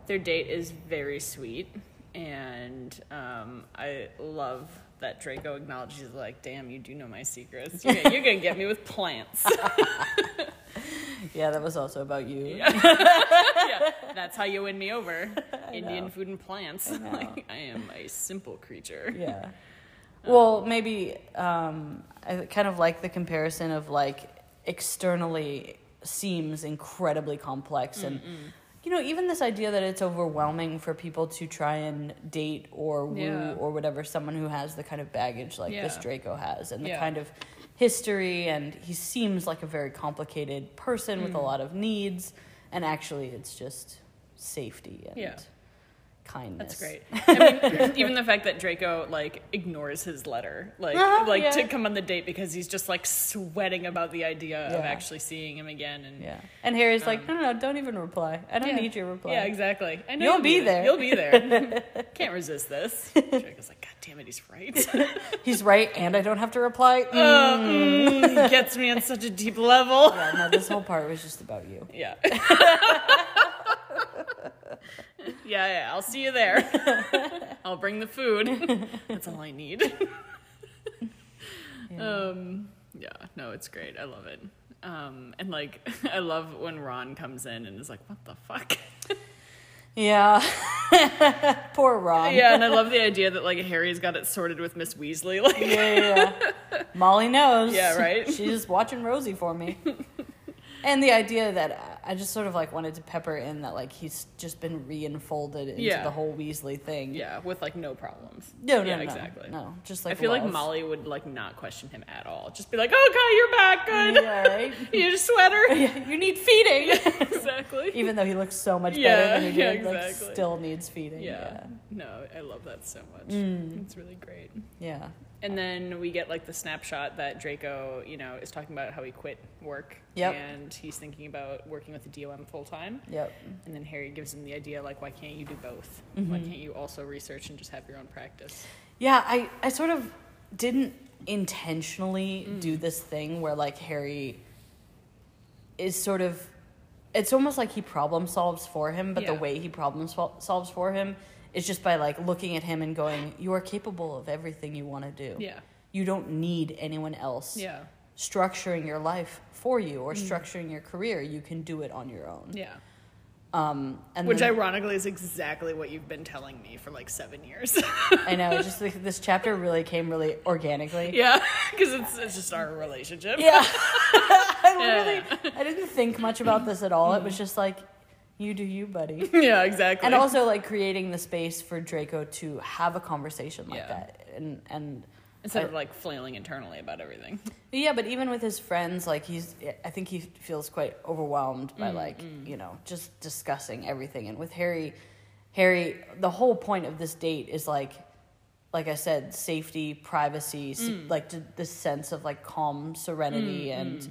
their date is very sweet, and um, I love that Draco acknowledges like, "Damn, you do know my secrets. You're, gonna- you're gonna get me with plants." <laughs> yeah, that was also about you. yeah, <laughs> that's how you win me over. Indian know. food and plants. I <laughs> like, I am a simple creature. Yeah. Well, maybe um, I kind of like the comparison of like externally seems incredibly complex and you know even this idea that it's overwhelming for people to try and date or woo Yeah. or whatever someone who has the kind of baggage like this Draco has and the Yeah. kind of history and he seems like a very complicated person with a Mm. lot of needs and actually it's just safety and Yeah. Kindness. That's great. I mean, <laughs> even the fact that Draco like ignores his letter, like Uh-huh, like to come on the date because he's just like sweating about the idea of actually seeing him again. And Yeah. And Harry's like, no, no, no, don't even reply. I don't Um, Yeah. need your reply. yeah, exactly. I know You'll be there. You'll be there. <laughs> Can't resist this. <laughs> Draco's like, God damn it, he's right. He's right, and I don't have to reply. Mm. Uh, mm, gets me on such a deep level. Yeah, no, this whole part was just about you. Yeah. Yeah, yeah. I'll see you there. <laughs> I'll bring the food. <laughs> That's all I need. Um, yeah, no, it's great. I love it. Um, and like, <laughs> I love when Ron comes in and is like, "What the fuck?" Yeah. Poor Ron. yeah, and I love the idea that like Harry's got it sorted with Miss Weasley. Like, Yeah, yeah, yeah. Molly knows. Yeah, right? She's just watching Rosie for me. And the idea that I just sort of like wanted to pepper in that like he's just been re-enfolded into Yeah. the whole Weasley thing. yeah, with like no problems. No, no, yeah, no. exactly. No, just like I feel like. Molly would like not question him at all. Just be like, "Oh, "Okay, you're back. Good. Yeah, right? <laughs> you need a sweater." <laughs> Yeah, you need feeding. <laughs> exactly. Even though he looks so much better than he yeah, did, like exactly. still needs feeding. Yeah. Yeah. No, I love that so much. Mm. It's really great. Yeah. And then we get like the snapshot that Draco, you know, is talking about how he quit work. Yep. And he's thinking about working with the DOM full time. Yep. And then Harry gives him the idea like, why can't you do both? Mm-hmm. Why can't you also research and just have your own practice? Yeah, I, I sort of didn't intentionally Mm. do this thing where like Harry is sort of it's almost like he problem solves for him, but the way he problem sol- solves for him is just by like looking at him and going, "You are capable of everything you want to do. Yeah. You don't need anyone else Yeah. structuring your life for you or structuring your career. You can do it on your own." Yeah. Um, and Which then- ironically is exactly what you've been telling me for like seven years. <laughs> I know, just like this chapter really came really organically. yeah. Because it's, it's just our relationship. Yeah. <laughs> I <laughs> Yeah. really I didn't think much about this at all. It was just like you do you, buddy. <laughs> yeah, exactly. And also like creating the space for Draco to have a conversation like Yeah. that. And and Instead I- of like flailing internally about everything. yeah, but even with his friends, like he's I think he feels quite overwhelmed Mm, by like, you know, just discussing everything. And with Harry Harry, the whole point of this date is like like I said, safety, privacy, Mm. like this sense of like calm serenity and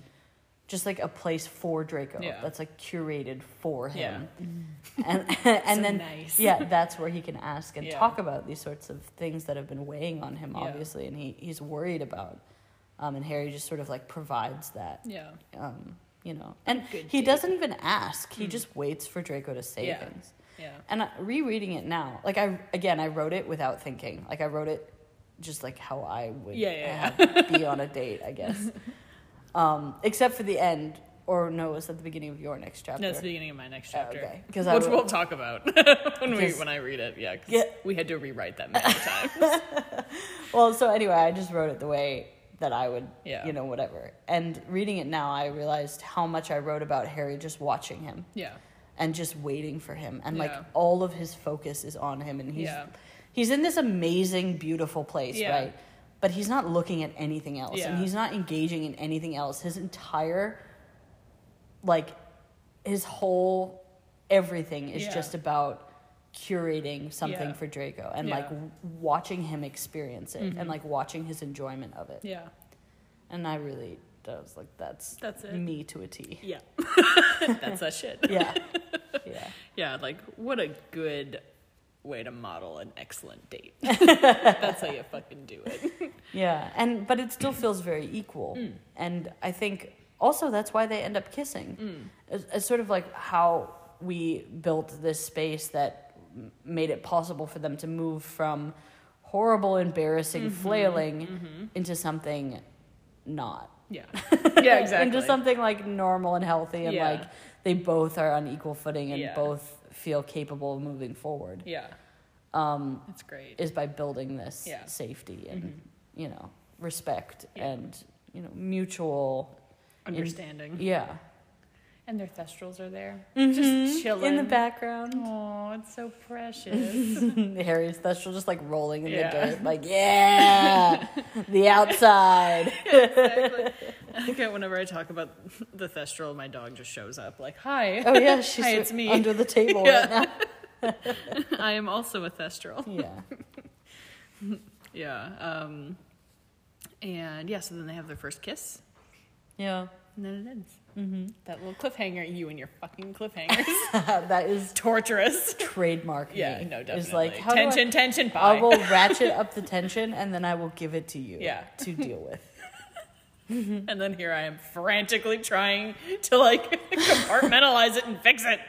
just like a place for Draco Yeah. that's like curated for him. Yeah. And <laughs> and So then nice. yeah, that's where he can ask and Yeah. talk about these sorts of things that have been weighing on him Yeah. obviously and he he's worried about. Um, and Harry just sort of like provides that Yeah. um, you know. And Good he date. doesn't even ask. He just waits for Draco to say Yeah. things. Yeah. And I, rereading it now, like I again, I wrote it without thinking. Like I wrote it just like how I would Yeah, yeah, have- be on a date, I guess. <laughs> Um, except for the end, or no, it was at the beginning of your next chapter. That's the beginning of my next Oh, chapter, okay. 'Cause I which we'll talk about <laughs> when we when I read it. Yeah, Yeah. we had to rewrite that many <laughs> times. Well, so anyway, I just wrote it the way that I would, Yeah. you know, whatever. And reading it now, I realized how much I wrote about Harry just watching him. yeah, and just waiting for him and like all of his focus is on him and he's Yeah. he's in this amazing beautiful place Yeah. right but he's not looking at anything else and he's not engaging in anything else his entire like his whole everything is Yeah. just about curating something Yeah. for Draco and Yeah. like w- watching him experience it Mhm. and like watching his enjoyment of it Yeah. and I really I was like that's That's it. me to a T Yeah. <laughs> That's that shit. yeah <laughs> yeah Yeah, like what a good way to model an excellent date. <laughs> That's how you fucking do it. Yeah, and but it still feels very equal, Mm. and I think also that's why they end up kissing. Mm. It's, it's sort of like how we built this space that made it possible for them to move from horrible, embarrassing Mm-hmm. flailing into something not. Yeah. <laughs> Yeah, exactly. into something like normal and healthy, and Yeah. like they both are on equal footing and Yeah. both feel capable of moving forward. Yeah. Um, That's great. is by building this Yeah. safety and Mhm. you know respect Yeah. and you know mutual Understanding. yeah And their thestrals are there. Mhm. Just chilling. in the background Oh, it's so precious. <laughs> The Harry's thestral just like rolling in Yeah. the dirt like yeah the outside <laughs> exactly. I think I- whenever I talk about the thestral, my dog just shows up like, "Hi." oh yeah she's <laughs> Hi, it's me. under the table Yeah. right now <laughs> <laughs> I am also a thestral. yeah Yeah. Um, and yeah, so then they have their first kiss, yeah and then it ends. hmm That little cliffhanger, you and your fucking cliffhangers. that is Torturous. trademark Yeah, me. no, It's like do I- tension, tension, I will ratchet up the tension and then I will give it to you Yeah. to deal with. <laughs> And then here I am frantically trying to like <laughs> compartmentalize it and fix it.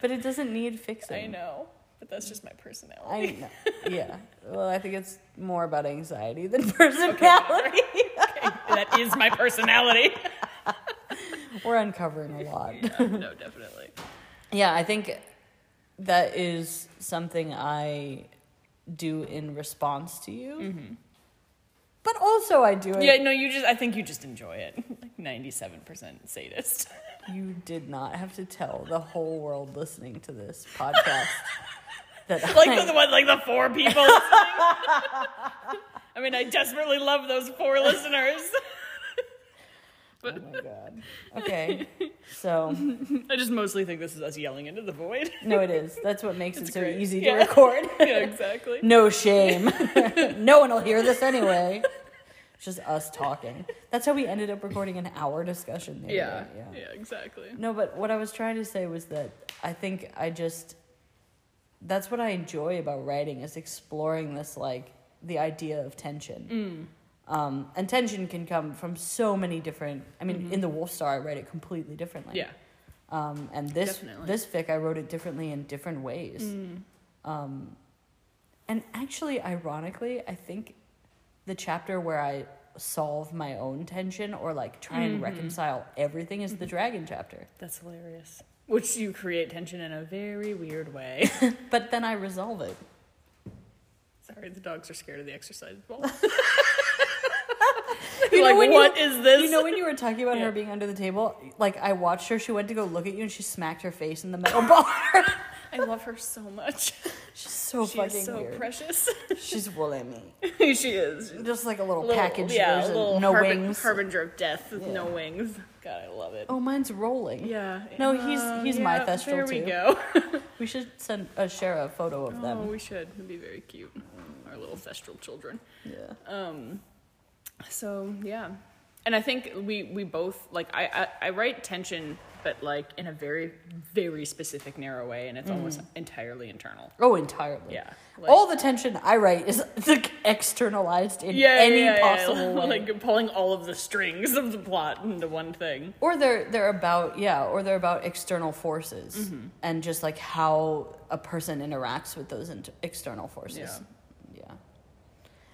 But it doesn't need fixing. I know, but that's just my personality. I know. <laughs> Yeah. Well, I think it's more about anxiety than personality. that is my personality. We're uncovering a lot. Yeah, no, definitely. Yeah, I think that is something I do in response to you. Mm-hmm. But also I do it. Yeah, no, you just. I think you just enjoy it. <laughs> Like ninety-seven percent sadist. <laughs> You did not have to tell the whole world listening to this podcast <laughs> that like I, the, one, like the four people. listening. I mean, I desperately love those four listeners. Oh my god. Okay. So <laughs> I just mostly think this is us yelling into the void. no, it is. That's what makes It's it so great. easy to record. <laughs> yeah, exactly. No shame. <laughs> no one will hear this anyway. It's just us talking. That's how we ended up recording an hour discussion. Yeah, day, yeah, exactly. No, but what I was trying to say was that I think I just that's what I enjoy about writing is exploring this like the idea of tension. Mm. Um, and tension can come from so many different. I mean, in the Wolf Star, I write it completely differently. Yeah. Um, and this Definitely. this fic, I wrote it differently in different ways. Mm. Um, and actually, ironically, I think the chapter where I solve my own tension or like try and Mm-hmm. reconcile everything is the dragon chapter. That's hilarious. Which you create tension in a very weird way. <laughs> But then I resolve it. Sorry, the dogs are scared of the exercise ball. <laughs> <laughs> You know like, you- what is this? You know when you were talking about Yeah. her being under the table, like I watched her. She went to go look at you, and she smacked her face in the metal <laughs> bar. I love her so much. She's so she fucking so weird. precious. She's woolly me. <laughs> she is. Just like a little, Little- packaged yeah, version, little no wings. Harbinger of death with Yeah. no wings. God, I love it. Oh, mine's rolling. Yeah. No, he's- Uh, he's my yeah, Thestral There we too. go. We should send uh, share a photo of Oh, them. Oh, we should. It'd be very cute. Our little thestral children. Yeah. Um, so yeah, and I think we we both like I, I I write tension, but like in a very very specific narrow way, and it's almost entirely internal. Oh, entirely. Yeah. Like, All the tension I write is like, externalized in any yeah, yeah, possible <laughs> way. like pulling all of the strings of the plot into one thing. or they're they're about yeah, or they're about external forces Mm-hmm. and just like how a person interacts with those inter- external forces.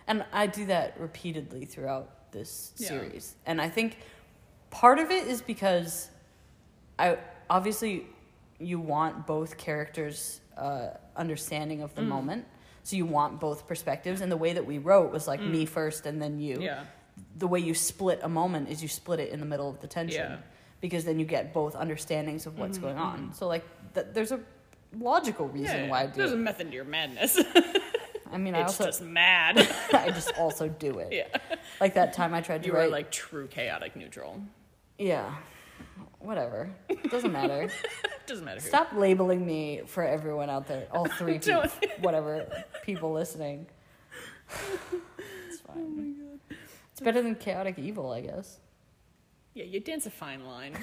And I do that repeatedly throughout this Yeah. series. And I think part of it is because I obviously you want both characters' uh, understanding of the Mm. moment. So you want both perspectives. And the way that we wrote was like me first and then you. Mm. Yeah. The way you split a moment is you split it in the middle of the tension. Yeah. because then you get both understandings of what's going on. So like th- there's a logical reason Mm-hmm, Yeah, why I do There's a method to your madness. <laughs> I mean, I it's also just mad. <laughs> I just <laughs> also do it. yeah. Like that time I tried to You write. are like true chaotic neutral. yeah, whatever. Doesn't matter. <laughs> Doesn't matter. who. Stop labeling me for everyone out there. All three people, whatever people listening. It's fine. Oh my god. It's better than chaotic evil, I guess. Yeah, you dance a fine line.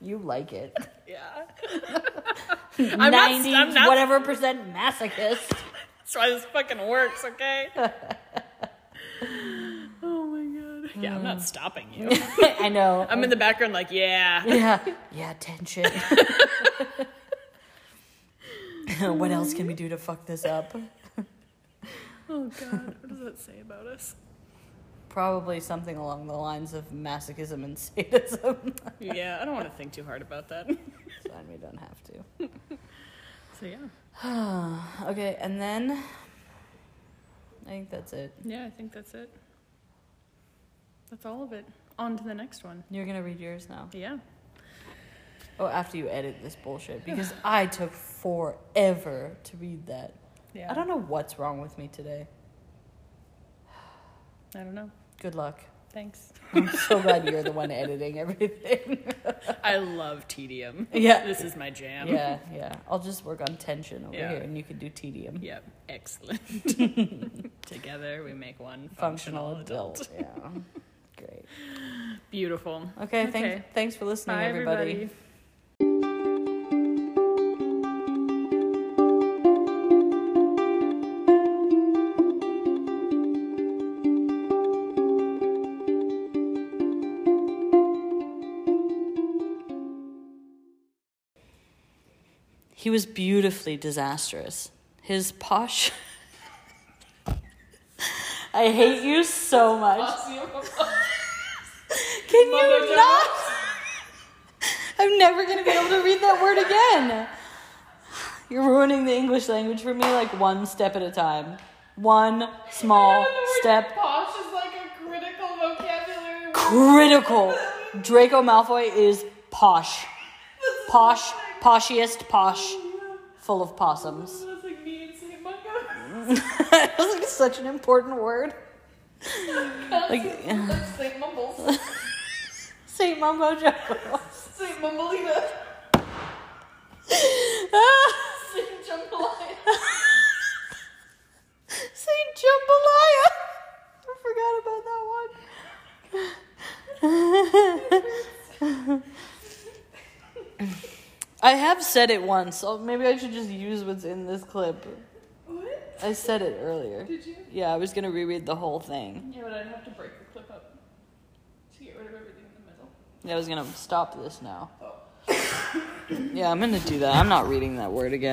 You like it. yeah. I'm not- Ninety I'm not- whatever percent masochist. That's why this fucking works, okay? <laughs> oh my god. Yeah, I'm not stopping you. <laughs> I know. I'm in the background like, yeah. yeah, <laughs> yeah, tension. what else can we do to fuck this up? Oh god, what does that say about us? Probably something along the lines of masochism and sadism. Yeah, I don't want to think too hard about that. It's fine, we don't have to. So yeah. <sighs> Okay, and then I think that's it. Yeah, I think that's it. That's all of it. On to the next one. You're gonna read yours now. Yeah. Oh, after you edit this bullshit, <sighs> because I took forever to read that. Yeah. I don't know what's wrong with me today. I don't know. Good luck. Thanks. I'm so glad you're the one editing everything. <laughs> I love tedium. Yeah. This is my jam. yeah, yeah. I'll just work on tension over Yeah. here, and you can do tedium. Yep. Excellent. <laughs> Together we make one Functional, functional, adult. Yeah. <laughs> Great. Beautiful. Okay, Okay. Thanks, thanks for listening, Bye, everybody. everybody. Was beautifully disastrous. His posh. <laughs> I hate you so much. <laughs> Can you not? I'm never gonna be able to read that word again. You're ruining the English language for me like one step at a time. One small step. Posh is like a critical vocabulary word. Critical. Draco Malfoy is posh. <laughs> Posh, poshiest posh, full of possums. That's like me and Saint Mungo. Like such an important word. <laughs> Like Saint Mumbles. <laughs> Saint Mumbo Jumbo. Saint Mumbleina. <laughs> Saint Jambalaya. Saint Jambalaya. I forgot about that one. I have said it once, so maybe I should just use what's in this clip. What? I said it earlier. Did you? Yeah, I was gonna reread the whole thing. Yeah, but I'd have to break the clip up to get rid of everything in the middle. Yeah, I was gonna stop this now. Oh. <coughs> Yeah, I'm gonna do that. I'm not reading that word again.